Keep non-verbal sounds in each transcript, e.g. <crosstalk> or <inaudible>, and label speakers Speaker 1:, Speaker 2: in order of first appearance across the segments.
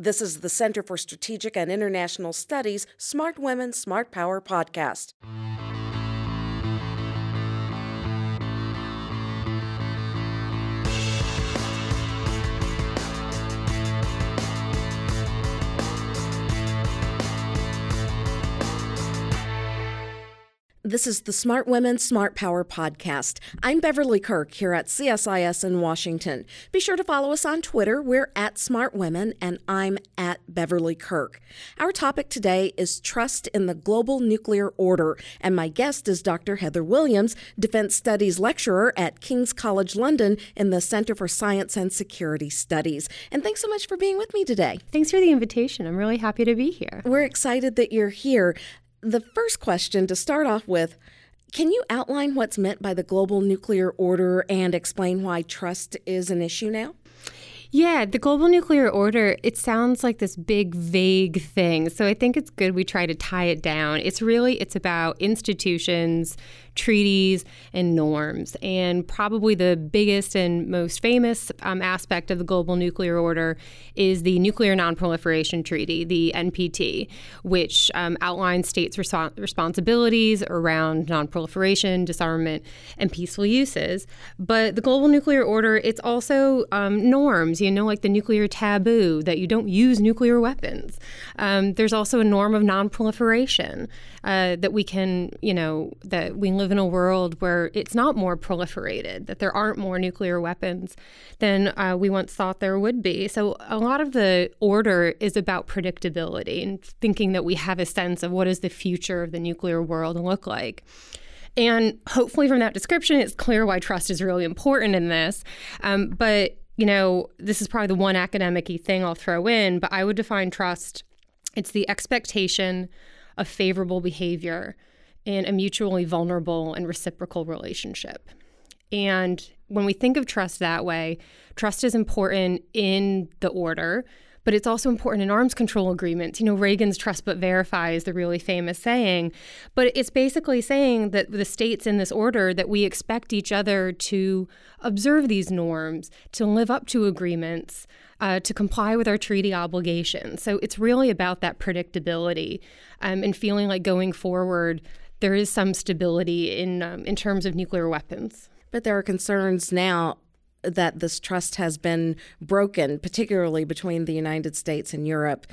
Speaker 1: This is the Center for Strategic and International Studies Smart Women, Smart Power podcast. This is the Smart Women, Smart Power podcast. I'm Beverly Kirk here at CSIS in Washington. Be sure to follow us on Twitter. We're at Smart Women, and I'm at Beverly Kirk. Our topic today is trust in the global nuclear order, and my guest is Dr. Heather Williams, Defense Studies lecturer at King's College London in the Center for Science and Security Studies. And thanks so much for being with me today.
Speaker 2: Thanks for the invitation. I'm really happy to be here.
Speaker 1: We're excited that you're here the first question to start off with can you outline what's meant by the global nuclear order and explain why trust is an issue now?
Speaker 2: Yeah, the global nuclear order, it sounds like this big vague thing. So I think it's good we try to tie it down. It's really it's about institutions, treaties, and norms. And probably the biggest and most famous um, aspect of the global nuclear order is the Nuclear Nonproliferation Treaty, the NPT, which um, outlines states' responsibilities around nonproliferation, disarmament, and peaceful uses. But the global nuclear order, it's also um, norms, you know, like the nuclear taboo that you don't use nuclear weapons. Um, there's also a norm of nonproliferation uh, that we can, you know, that we live in a world where it's not more proliferated, that there aren't more nuclear weapons than uh, we once thought there would be. So a lot of the order is about predictability and thinking that we have a sense of what does the future of the nuclear world look like. And hopefully, from that description, it's clear why trust is really important in this. Um, but you know, this is probably the one academic thing I'll throw in, but I would define trust it's the expectation of favorable behavior in a mutually vulnerable and reciprocal relationship. And when we think of trust that way, trust is important in the order, but it's also important in arms control agreements. You know, Reagan's trust but verify is the really famous saying, but it's basically saying that the states in this order that we expect each other to observe these norms, to live up to agreements, uh, to comply with our treaty obligations. So it's really about that predictability um, and feeling like going forward there is some stability in um, in terms of nuclear weapons.
Speaker 1: But there are concerns now that this trust has been broken, particularly between the United States and Europe.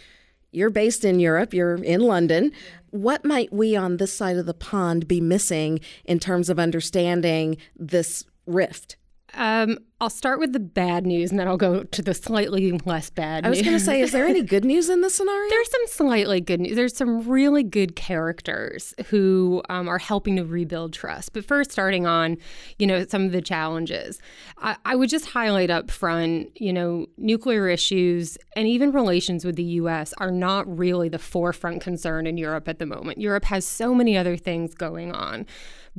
Speaker 1: You're based in Europe, you're in London. What might we on this side of the pond be missing in terms of understanding this rift?
Speaker 2: Um, I'll start with the bad news and then I'll go to the slightly less bad
Speaker 1: I was going to say, is there any good news in this <laughs> scenario?
Speaker 2: There's some slightly good news. There's some really good characters who um, are helping to rebuild trust. But first, starting on, you know, some of the challenges, I, I would just highlight up front, you know, nuclear issues and even relations with the U.S. are not really the forefront concern in Europe at the moment. Europe has so many other things going on.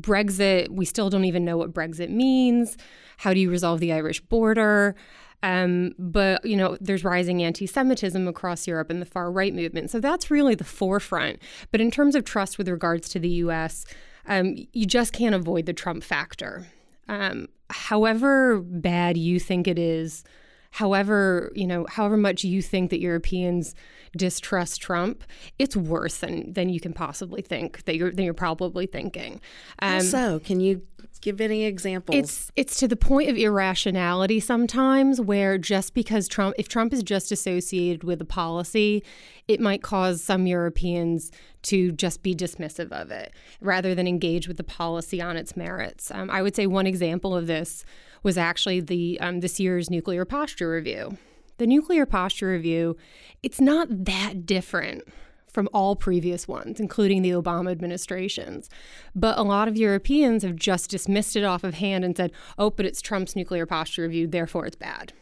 Speaker 2: Brexit, we still don't even know what Brexit means. How do you resolve the Irish border? Um, but you know, there's rising anti-Semitism across Europe and the far right movement. So that's really the forefront. But in terms of trust with regards to the U.S., um, you just can't avoid the Trump factor. Um, however bad you think it is, however you know, however much you think that Europeans distrust Trump, it's worse than than you can possibly think that you're than you're probably thinking.
Speaker 1: Um, so, can you give any examples?
Speaker 2: It's it's to the point of irrationality sometimes, where just because Trump, if Trump is just associated with a policy, it might cause some Europeans to just be dismissive of it rather than engage with the policy on its merits. Um, I would say one example of this was actually the um, this year's nuclear posture review the nuclear posture review, it's not that different from all previous ones, including the Obama administrations. But a lot of Europeans have just dismissed it off of hand and said, oh, but it's Trump's nuclear posture review, therefore it's bad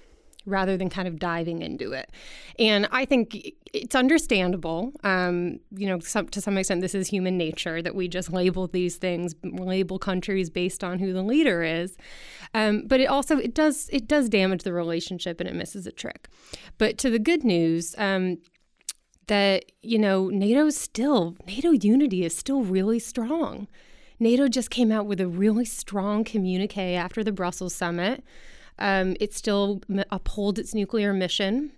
Speaker 2: rather than kind of diving into it. And I think it's understandable. Um, you know, some, to some extent, this is human nature that we just label these things, label countries based on who the leader is. Um, but it also it does it does damage the relationship and it misses a trick. But to the good news. Um, that you know NATO still NATO unity is still really strong. NATO just came out with a really strong communique after the Brussels summit um, it still upholds its nuclear mission.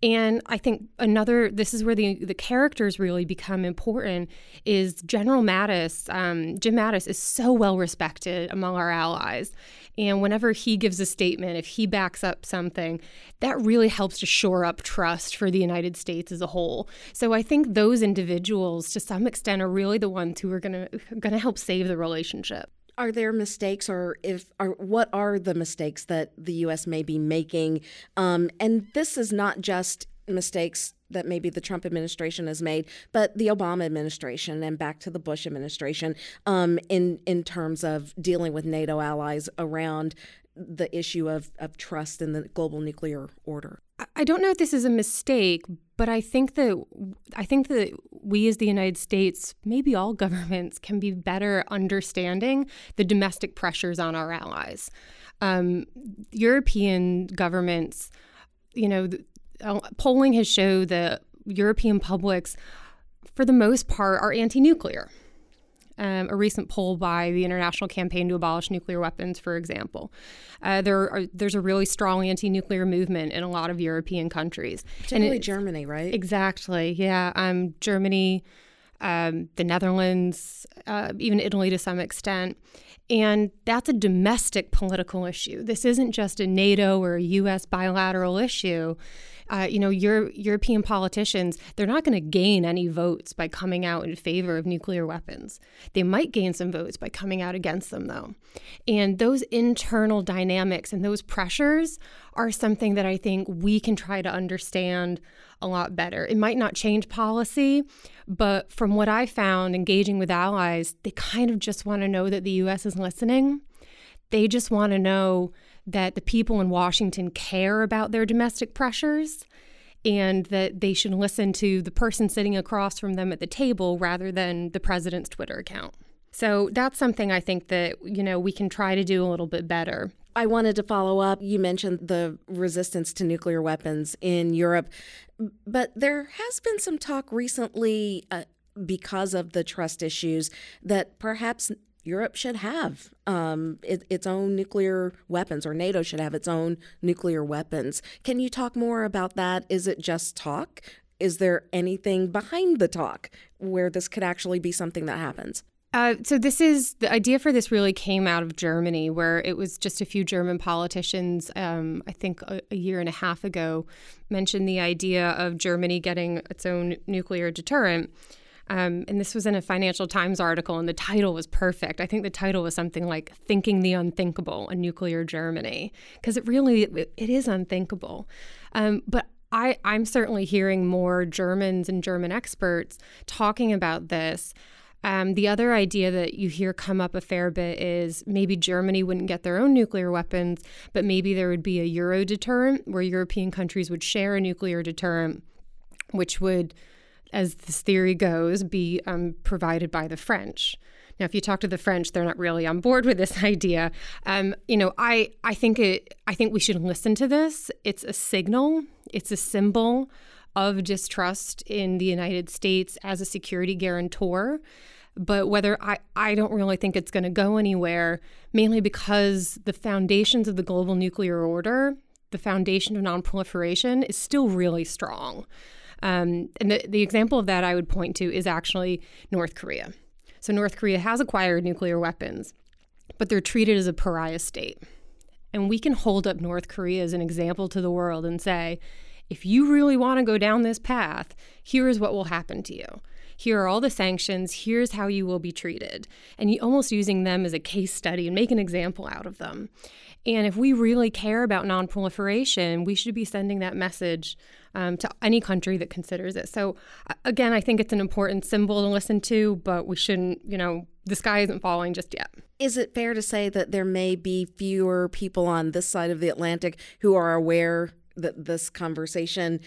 Speaker 2: And I think another, this is where the, the characters really become important, is General Mattis. Um, Jim Mattis is so well respected among our allies. And whenever he gives a statement, if he backs up something, that really helps to shore up trust for the United States as a whole. So I think those individuals, to some extent, are really the ones who are going to going to help save the relationship
Speaker 1: are there mistakes or if what are the mistakes that the US may be making? Um, and this is not just mistakes that maybe the Trump administration has made, but the Obama administration and back to the Bush administration um, in in terms of dealing with NATO allies around the issue of, of trust in the global nuclear order.
Speaker 2: I don't know if this is a mistake, but I think that I think that we as the United States, maybe all governments, can be better understanding the domestic pressures on our allies. Um, European governments, you know, uh, polling has showed that European publics, for the most part, are anti-nuclear um, a recent poll by the International Campaign to Abolish Nuclear Weapons, for example. Uh, there are, there's a really strong anti-nuclear movement in a lot of European countries.
Speaker 1: Particularly Germany, right?
Speaker 2: Exactly. Yeah. Um, Germany, um, the Netherlands, uh, even Italy to some extent. And that's a domestic political issue. This isn't just a NATO or a U.S. bilateral issue uh, you know, your European politicians, they're not going to gain any votes by coming out in favor of nuclear weapons. They might gain some votes by coming out against them, though. And those internal dynamics and those pressures are something that I think we can try to understand a lot better. It might not change policy, but from what I found engaging with allies, they kind of just want to know that the US is listening. They just want to know that the people in Washington care about their domestic pressures and that they should listen to the person sitting across from them at the table rather than the president's Twitter account. So that's something I think that, you know, we can try to do a little bit better.
Speaker 1: I wanted to follow up. You mentioned the resistance to nuclear weapons in Europe, but there has been some talk recently uh, because of the trust issues that perhaps Europe should have um, it, its own nuclear weapons, or NATO should have its own nuclear weapons. Can you talk more about that? Is it just talk? Is there anything behind the talk where this could actually be something that happens?
Speaker 2: Uh, so this is the idea for this really came out of Germany, where it was just a few German politicians, um, I think a, a, year and a half ago, mentioned the idea of Germany getting its own nuclear deterrent. Um, and this was in a Financial Times article, and the title was perfect. I think the title was something like "Thinking the Unthinkable: A Nuclear Germany," because it really it, it is unthinkable. Um, but I, I'm certainly hearing more Germans and German experts talking about this. Um, the other idea that you hear come up a fair bit is maybe Germany wouldn't get their own nuclear weapons, but maybe there would be a Euro deterrent where European countries would share a nuclear deterrent, which would as this theory goes, be um, provided by the French. Now, if you talk to the French, they're not really on board with this <laughs> idea. Um, you know, I I think it. I think we should listen to this. It's a signal. It's a symbol of distrust in the United States as a security guarantor. But whether I, I don't really think it's going to go anywhere, mainly because the foundations of the global nuclear order, the foundation of nonproliferation, is still really strong. Um, and the, the example of that I would point to is actually North Korea. So, North Korea has acquired nuclear weapons, but they're treated as a pariah state. And we can hold up North Korea as an example to the world and say, if you really want to go down this path, here is what will happen to you. Here are all the sanctions. Here's how you will be treated. And you almost using them as a case study and make an example out of them. And if we really care about nonproliferation, we should be sending that message um, to any country that considers it. So, again, I think it's an important symbol to listen to, but we shouldn't, you know, the sky isn't falling just yet.
Speaker 1: Is it fair to say that there may be fewer people on this side of the Atlantic who are aware that this conversation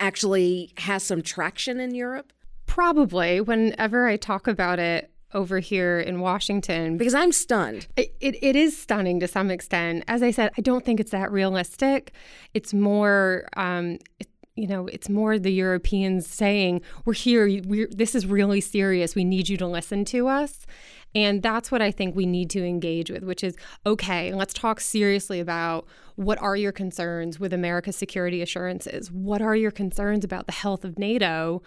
Speaker 1: actually has some traction in Europe?
Speaker 2: Probably. Whenever I talk about it, over here in Washington.
Speaker 1: Because I'm stunned.
Speaker 2: It, it, it is stunning to some extent. As I said, I don't think it's that realistic. It's more, um, it, you know, it's more the Europeans saying, "We're here. We're, this is really serious. We need you to listen to us." And that's what I think we need to engage with, which is okay, let's talk seriously about what are your concerns with America's security assurances? What are your concerns about the health of NATO?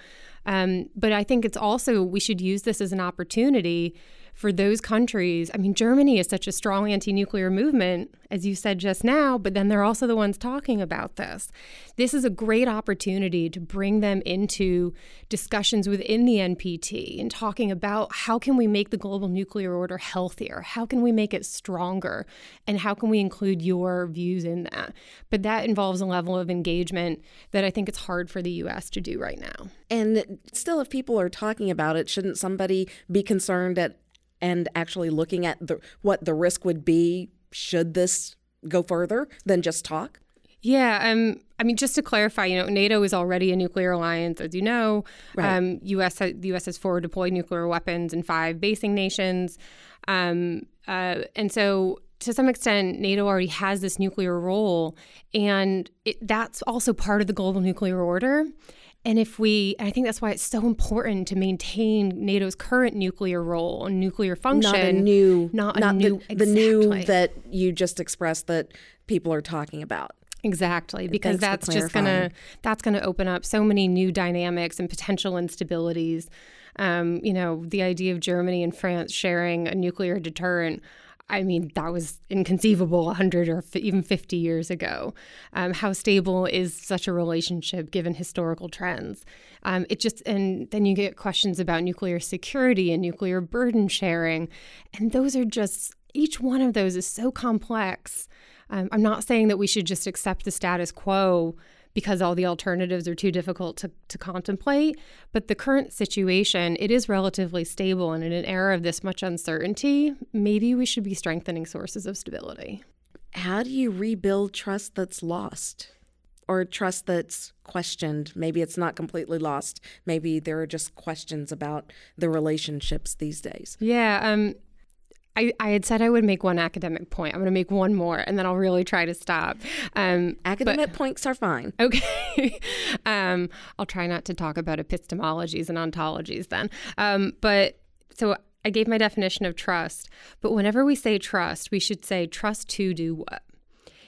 Speaker 2: Um, but I think it's also, we should use this as an opportunity for those countries. I mean, Germany is such a strong anti nuclear movement, as you said just now, but then they're also the ones talking about this. This is a great opportunity to bring them into discussions within the NPT and talking about how can we make the global nuclear order healthier? How can we make it stronger? And how can we include your views in that? But that involves a level of engagement that I think it's hard for the US to do right now.
Speaker 1: And still, if people are talking about it, shouldn't somebody be concerned at and actually looking at the what the risk would be should this go further than just talk?
Speaker 2: Yeah, um, I mean, just to clarify, you know, NATO is already a nuclear alliance, as you know. Right. Um, U.S. the U.S. has forward deployed nuclear weapons in five basing nations, um, uh, and so to some extent, NATO already has this nuclear role, and it, that's also part of the global nuclear order. And if we, and I think that's why it's so important to maintain NATO's current nuclear role and nuclear function. Not
Speaker 1: a new, not, not a new, the, exactly. the new that you just expressed that people are talking about.
Speaker 2: Exactly, because Thanks that's just gonna that's gonna open up so many new dynamics and potential instabilities. Um, you know, the idea of Germany and France sharing a nuclear deterrent I mean, that was inconceivable 100 or f- even 50 years ago. Um, how stable is such a relationship given historical trends? Um, it just, and then you get questions about nuclear security and nuclear burden sharing. And those are just, each one of those is so complex. Um, I'm not saying that we should just accept the status quo because all the alternatives are too difficult to, to contemplate. But the current situation, it is relatively stable. And in an era of this much uncertainty, maybe we should be strengthening sources of stability.
Speaker 1: How do you rebuild trust that's lost? Or trust that's questioned. Maybe it's not completely lost. Maybe there are just questions about the relationships these days.
Speaker 2: Yeah. Um, I, I had said I would make one academic point. I'm going to make one more, and then I'll really try to stop.
Speaker 1: Um, academic but, points are fine. <laughs>
Speaker 2: Okay. um, I'll try not to talk about epistemologies and ontologies then. Um, but so I gave my definition of trust. But whenever we say trust, we should say trust to do what?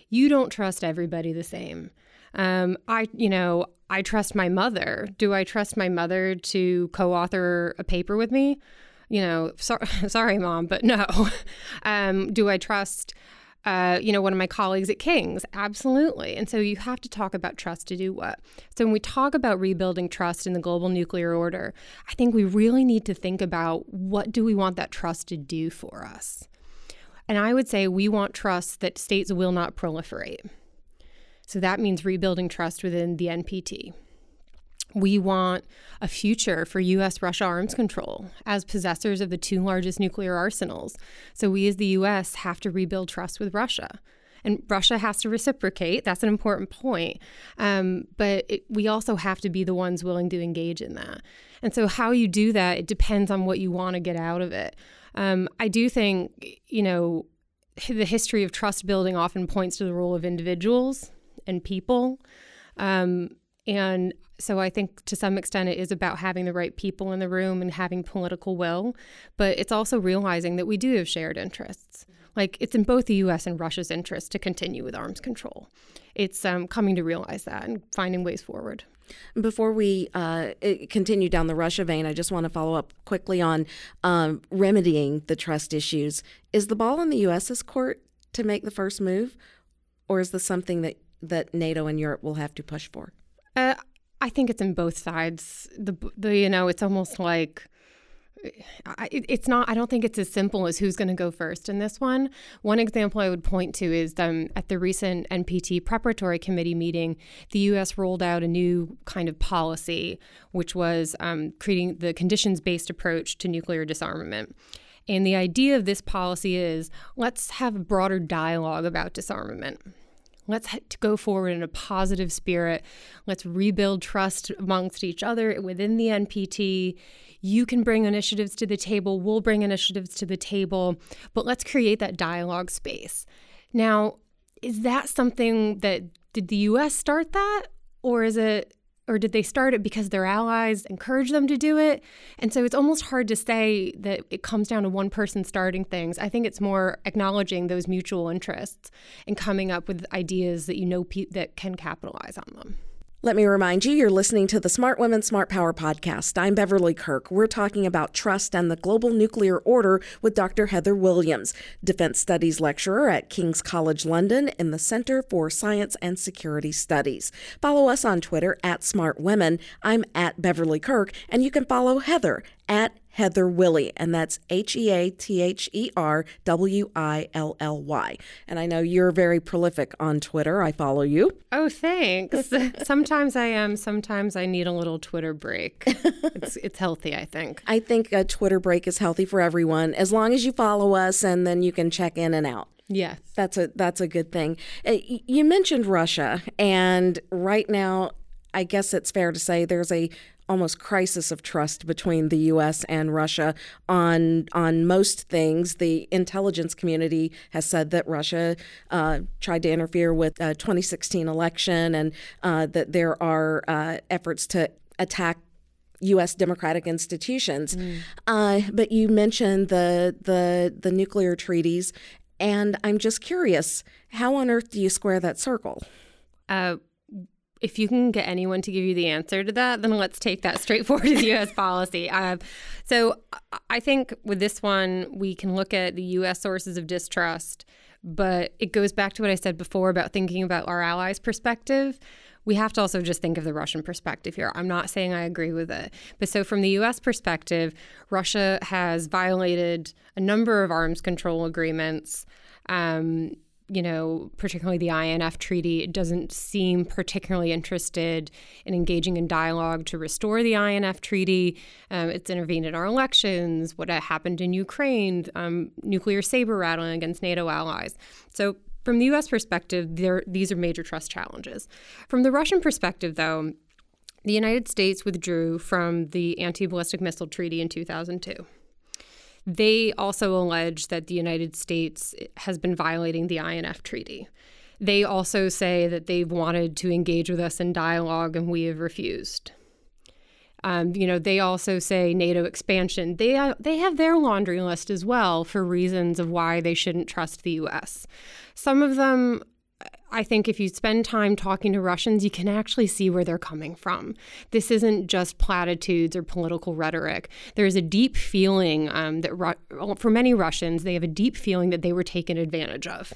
Speaker 2: You don't trust everybody the same. Um, I, you know, I trust my mother. Do I trust my mother to co author a paper with me? You know, so, <laughs> sorry, mom, but no. <laughs> um, do I trust? Uh, you know, one of my colleagues at King's. Absolutely. And so you have to talk about trust to do what? So when we talk about rebuilding trust in the global nuclear order, I think we really need to think about what do we want that trust to do for us? And I would say we want trust that states will not proliferate. So that means rebuilding trust within the NPT. We want a future for U.S. Russia arms control as possessors of the two largest nuclear arsenals. So, we as the U.S. have to rebuild trust with Russia. And Russia has to reciprocate. That's an important point. Um, but it, we also have to be the ones willing to engage in that. And so, how you do that, it depends on what you want to get out of it. Um, I do think, you know, the history of trust building often points to the role of individuals and people. Um, and so I think to some extent it is about having the right people in the room and having political will, but it's also realizing that we do have shared interests. Like it's in both the US and Russia's interest to continue with arms control. It's um, coming to realize that and finding ways forward.
Speaker 1: Before we uh, continue down the Russia vein, I just want to follow up quickly on um, remedying the trust issues. Is the ball in the U.S.'s court to make the first move, or is this something that, that NATO and Europe will have to push for?
Speaker 2: Uh, I think it's in both sides. The the you know, it's almost like I, it's not i don't think it's as simple as who's going to go first in this one. One example i would point to is um, at the recent npt preparatory committee meeting the us rolled out a new kind of policy which was um, creating the conditions-based approach to nuclear disarmament. And the idea of this policy is let's have a broader dialogue about disarmament Let's go forward in a positive spirit. Let's rebuild trust amongst each other within the NPT. You can bring initiatives to the table, we'll bring initiatives to the table, but let's create that dialogue space. Now, is that something that did the US start that or is it or did they start it because their allies encouraged them to do it? And so it's almost hard to say that it comes down to one person starting things. I think it's more acknowledging those mutual interests and coming up with ideas that you know pe- that can capitalize on them.
Speaker 1: Let me remind you, you're listening to the Smart Women, Smart Power podcast. I'm Beverly Kirk. We're talking about trust and the global nuclear order with Dr. Heather Williams, Defense Studies lecturer at King's College London in the Center for Science and Security Studies. Follow us on Twitter at Smart Women. I'm at Beverly Kirk, and you can follow Heather at Heather Willy, and that's H E A T H E R W I L L Y. And I know you're very prolific on Twitter. I follow you.
Speaker 2: Oh, thanks. <laughs> sometimes I am. Sometimes I need a little Twitter break. It's it's healthy, I think.
Speaker 1: I think a Twitter break is healthy for everyone as long as you follow us and then you can check in and out.
Speaker 2: Yes.
Speaker 1: That's a that's a good thing. Uh, You mentioned Russia, and right now, I guess it's fair to say there's a almost crisis of trust between the U.S. and Russia on on most things. The intelligence community has said that Russia uh, tried to interfere with the 2016 election, and uh, that there are uh, efforts to attack U.S. democratic institutions. Uh, but you mentioned the the the nuclear treaties, and I'm just curious, how on earth do you square that circle?
Speaker 2: Uh, if you can get anyone to give you the answer to that, then let's take that straightforward <laughs> as U.S. <laughs> policy. Uh, so I think with this one, we can look at the U.S. sources of distrust, but it goes back to what I said before about thinking about our allies' perspective. We have to also just think of the Russian perspective here. I'm not saying I agree with it. But so, from the US perspective, Russia has violated a number of arms control agreements. Um, you know, particularly the INF Treaty, doesn't seem particularly interested in engaging in dialogue to restore the INF Treaty. Um, it's intervened in our elections, what happened in Ukraine, um, nuclear saber rattling against NATO allies. So, from the US perspective, there, these are major trust challenges. From the Russian perspective, though, the United States withdrew from the Anti Ballistic Missile Treaty in 2002. They also allege that the United States has been violating the INF Treaty. They also say that they've wanted to engage with us in dialogue and we have refused. Um, you know, they also say NATO expansion. They uh, they have their laundry list as well for reasons of why they shouldn't trust the U.S. Some of them I think if you spend time talking to Russians, you can actually see where they're coming from. This isn't just platitudes or political rhetoric. There's a deep feeling um, that, Ru- for many Russians, they have a deep feeling that they were taken advantage of.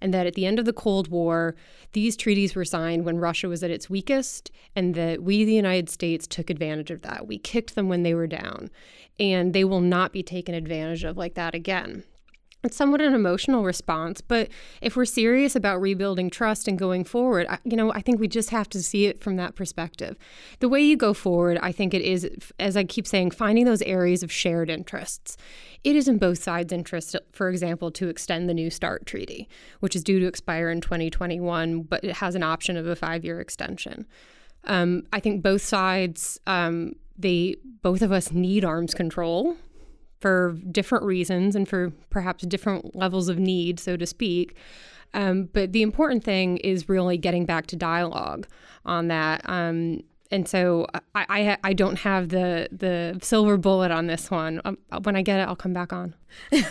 Speaker 2: And that at the end of the Cold War, these treaties were signed when Russia was at its weakest, and that we, the United States, took advantage of that. We kicked them when they were down, and they will not be taken advantage of like that again it's somewhat an emotional response but if we're serious about rebuilding trust and going forward I, you know i think we just have to see it from that perspective. The way you go forward i think it is as i keep saying finding those areas of shared interests. It is in both sides interest for example to extend the new start treaty which is due to expire in 2021 but it has an option of a five year extension. Um, i think both sides um, they both of us need arms control for different reasons and for perhaps different levels of need, so to speak. Um, but the important thing is really getting back to dialogue on that. Um, and so I, I, I don't have the the silver bullet on this one. Um, when I get it, I'll come back on.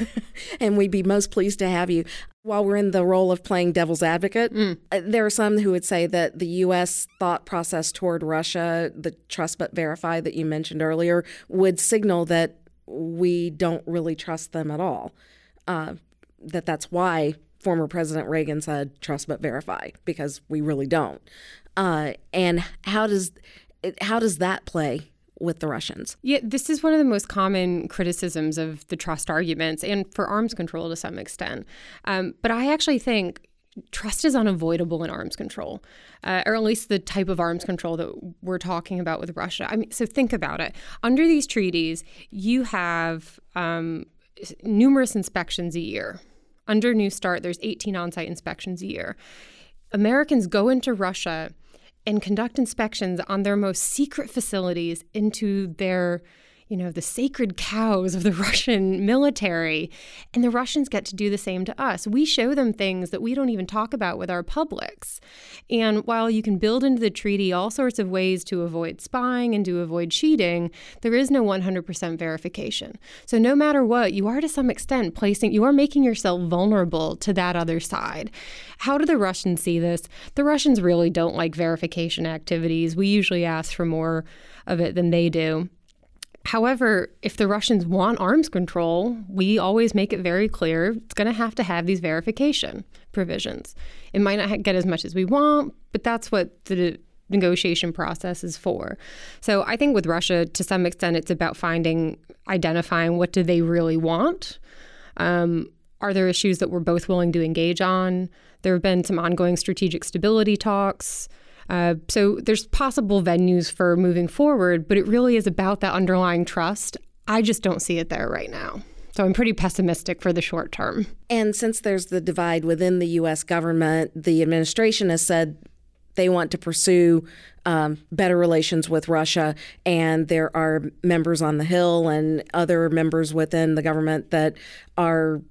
Speaker 2: <laughs>
Speaker 1: and we'd be most pleased to have you. While we're in the role of playing devil's advocate, mm. Uh, there are some who would say that the U.S. thought process toward Russia, the trust but verify that you mentioned earlier, would signal that we don't really trust them at all. Uh, that that's why former President Reagan said trust but verify because we really don't. Uh, and how does how does that play with the Russians?
Speaker 2: Yeah, this is one of the most common criticisms of the trust arguments and for arms control to some extent. Um, but I actually think trust is unavoidable in arms control, uh, or at least the type of arms control that we're talking about with Russia. I mean, so think about it. Under these treaties, you have um, numerous inspections a year. Under New START, there's 18 on site inspections a year. Americans go into Russia and conduct inspections on their most secret facilities into their you know, the sacred cows of the <laughs> Russian military. And the Russians get to do the same to us. We show them things that we don't even talk about with our publics. And while you can build into the treaty all sorts of ways to avoid spying and to avoid cheating, there is no 100% verification. So no matter what, you are to some extent placing, you are making yourself vulnerable to that other side. How do the Russians see this? The Russians really don't like verification activities. We usually ask for more of it than they do. However, if the Russians want arms control, we always make it very clear it's going to have to have these verification provisions. It might not get as much as we want, but that's what the negotiation process is for. So I think with Russia, to some extent, it's about finding, identifying what do they really want. Um, are there issues that we're both willing to engage on? There have been some ongoing strategic stability talks. Uh, so there's possible venues for moving forward, but it really is about that underlying trust. I just don't see it there right now. So I'm pretty pessimistic for the short term.
Speaker 1: And since there's the divide within the U.S. government, the administration has said they want to pursue um, better relations with Russia. And there are members on the Hill and other members within the government that are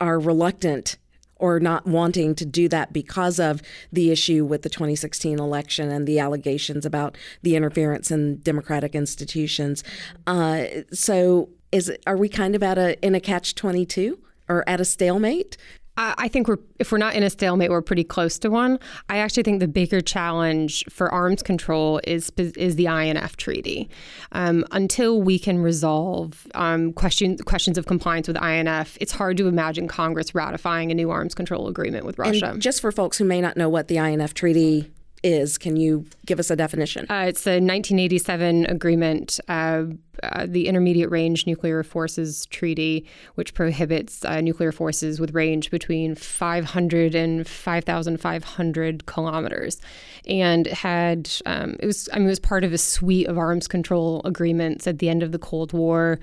Speaker 1: are reluctant or not wanting to do that because of the issue with the 2016 election and the allegations about the interference in democratic institutions. Uh, so, is are we kind of at a in a catch 22 or at a stalemate?
Speaker 2: I think we're if we're not in a stalemate, we're pretty close to one. I actually think the bigger challenge for arms control is is the INF treaty. Um, until we can resolve um, questions questions of compliance with INF, it's hard to imagine Congress ratifying a new arms control agreement with Russia.
Speaker 1: And just for folks who may not know what the INF treaty is. Can you give us a definition?
Speaker 2: Uh, it's the 1987 agreement, uh, uh, the Intermediate Range Nuclear Forces Treaty, which prohibits uh, nuclear forces with range between 500 and 5,500 kilometers, and had um, it was I mean it was part of a suite of arms control agreements at the end of the Cold War.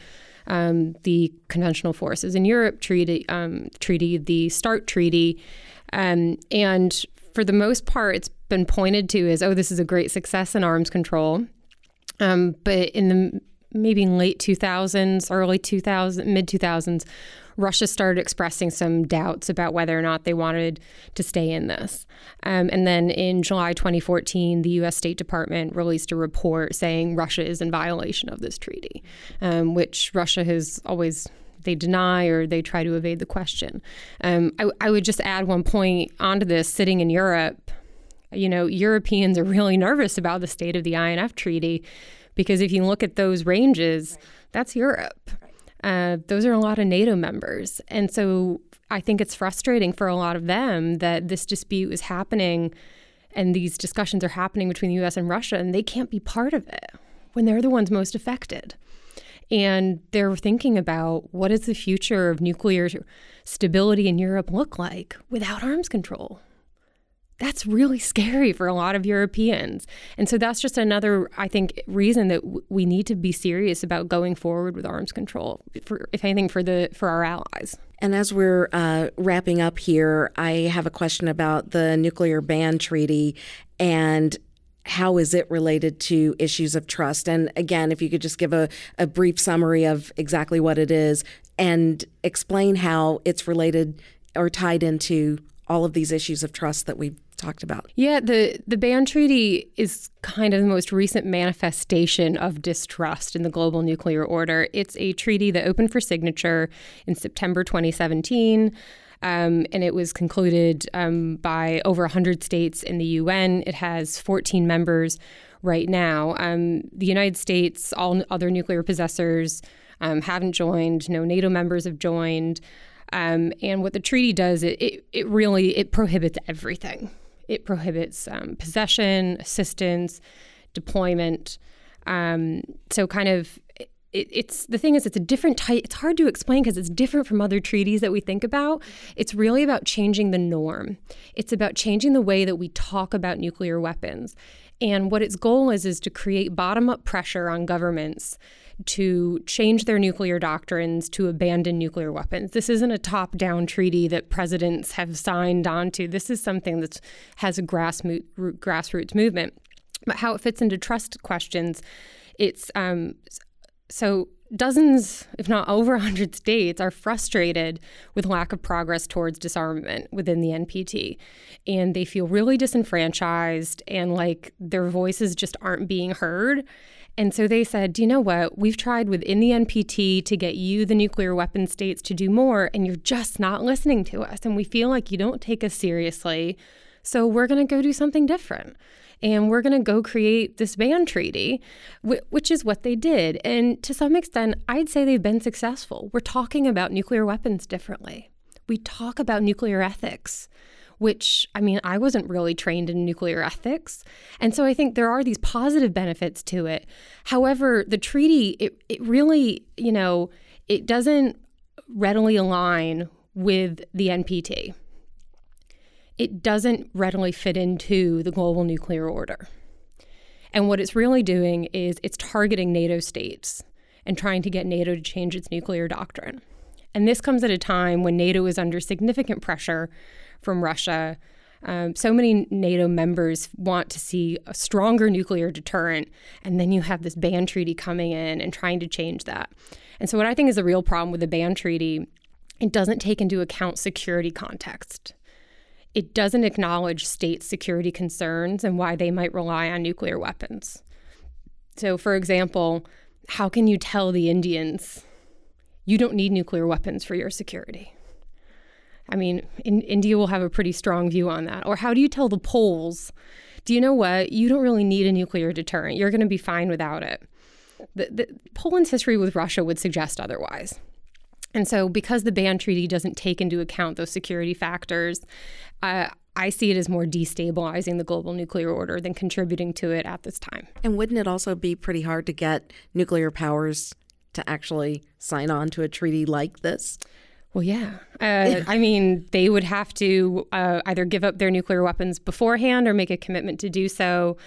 Speaker 2: Um, the Conventional Forces in Europe treaty, um, treaty, the START treaty, um, and for the most part, it's been pointed to as, oh, this is a great success in arms control. Um, but in the maybe late 2000s, early 2000s, mid 2000s, Russia started expressing some doubts about whether or not they wanted to stay in this. Um, and then in July 2014, the U.S. State Department released a report saying Russia is in violation of this treaty, um, which Russia has always they deny or they try to evade the question. Um, I, I would just add one point onto this sitting in Europe, you know, Europeans are really nervous about the state of the INF treaty because if you look at those ranges, that's Europe. Uh, those are a lot of NATO members. And so I think it's frustrating for a lot of them that this dispute is happening and these discussions are happening between the US and Russia and they can't be part of it when they're the ones most affected. And they're thinking about what does the future of nuclear stability in Europe look like without arms control? That's really scary for a lot of Europeans. And so that's just another, I think, reason that w- we need to be serious about going forward with arms control, for, if anything, for, the, for our allies.
Speaker 1: And as we're uh, wrapping up here, I have a question about the nuclear ban treaty and how is it related to issues of trust? And again, if you could just give a, a brief summary of exactly what it is and explain how it's related or tied into all of these issues of trust that we've talked about.
Speaker 2: Yeah, the the ban treaty is kind of the most recent manifestation of distrust in the global nuclear order. It's a treaty that opened for signature in September 2017. Um, and it was concluded um, by over 100 states in the UN. It has 14 members right now. Um, the United States, all other nuclear possessors um, haven't joined. No NATO members have joined. Um, and what the treaty does, it, it, it, really it prohibits everything. It prohibits um, possession, assistance, deployment. so kind of it, it's the thing is it's a different type it's hard to explain because it's different from other treaties that we think about it's really about changing the norm it's about changing the way that we talk about nuclear weapons and what its goal is is to create bottom up pressure on governments to change their nuclear doctrines to abandon nuclear weapons. This isn't a top down treaty that presidents have signed onto. This is something that has a grassroots movement. But how it fits into trust questions, it's um, So, dozens, if not over 100 states, are frustrated with lack of progress towards disarmament within the NPT. And they feel really disenfranchised and like their voices just aren't being heard. And so they said, Do you know what? We've tried within the NPT to get you, the nuclear weapon states, to do more, and you're just not listening to us. And we feel like you don't take us seriously. So we're going to go do something different and we're going to go create this ban treaty, which is what they did. And to some extent, I'd say they've been successful. We're talking about nuclear weapons differently. We talk about nuclear ethics which I mean, I wasn't really trained in nuclear ethics. And so I think there are these positive benefits to it. However, the treaty, it, it really, you know, it doesn't readily align with the NPT it doesn't readily fit into the global nuclear order. And what it's really doing is it's targeting NATO states and trying to get NATO to change its nuclear doctrine. And this comes at a time when NATO is under significant pressure from Russia. Um, so many NATO members want to see a stronger nuclear deterrent, and then you have this ban treaty coming in and trying to change that. And so, what I think is a real problem with the ban treaty, it doesn't take into account security context it doesn't acknowledge state security concerns and why they might rely on nuclear weapons. So, for example, how can you tell the Indians you don't need nuclear weapons for your security? I mean, in, India will have a pretty strong view on that. Or how do you tell the Poles, do you know what? You don't really need a nuclear deterrent. You're going to be fine without it. The, the, Poland's history with Russia would suggest otherwise. And so, because the ban treaty doesn't take into account those security factors, uh, I see it as more destabilizing the global nuclear order than contributing to it at this time.
Speaker 1: And wouldn't it also be pretty hard to get nuclear powers to actually sign on to a treaty like this?
Speaker 2: Well, yeah. Uh, I mean, they would have to uh, either give up their nuclear weapons beforehand or make a commitment to do so.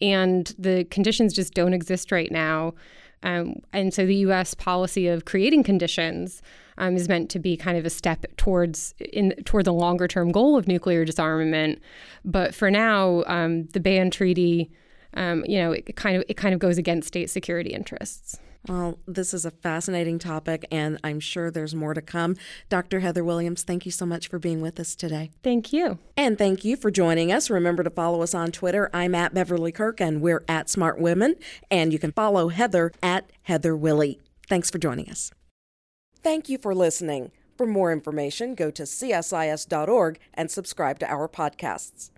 Speaker 2: And the conditions just don't exist right now. Um, and so the U.S. policy of creating conditions um, is meant to be kind of a step towards in toward the longer term goal of nuclear disarmament. But for now, um, the ban treaty, um, you know, it kind of it kind of goes against state security interests.
Speaker 1: Well, this is a fascinating topic, and I'm sure there's more to come. Dr. Heather Williams, thank you so much for being with us today.
Speaker 2: Thank you.
Speaker 1: And thank you for joining us. Remember to follow us on Twitter. I'm at Beverly Kirk, and we're at Smart Women. And you can follow Heather at Heather Willy. Thanks for joining us. Thank you for listening. For more information, go to csis.org and subscribe to our podcasts.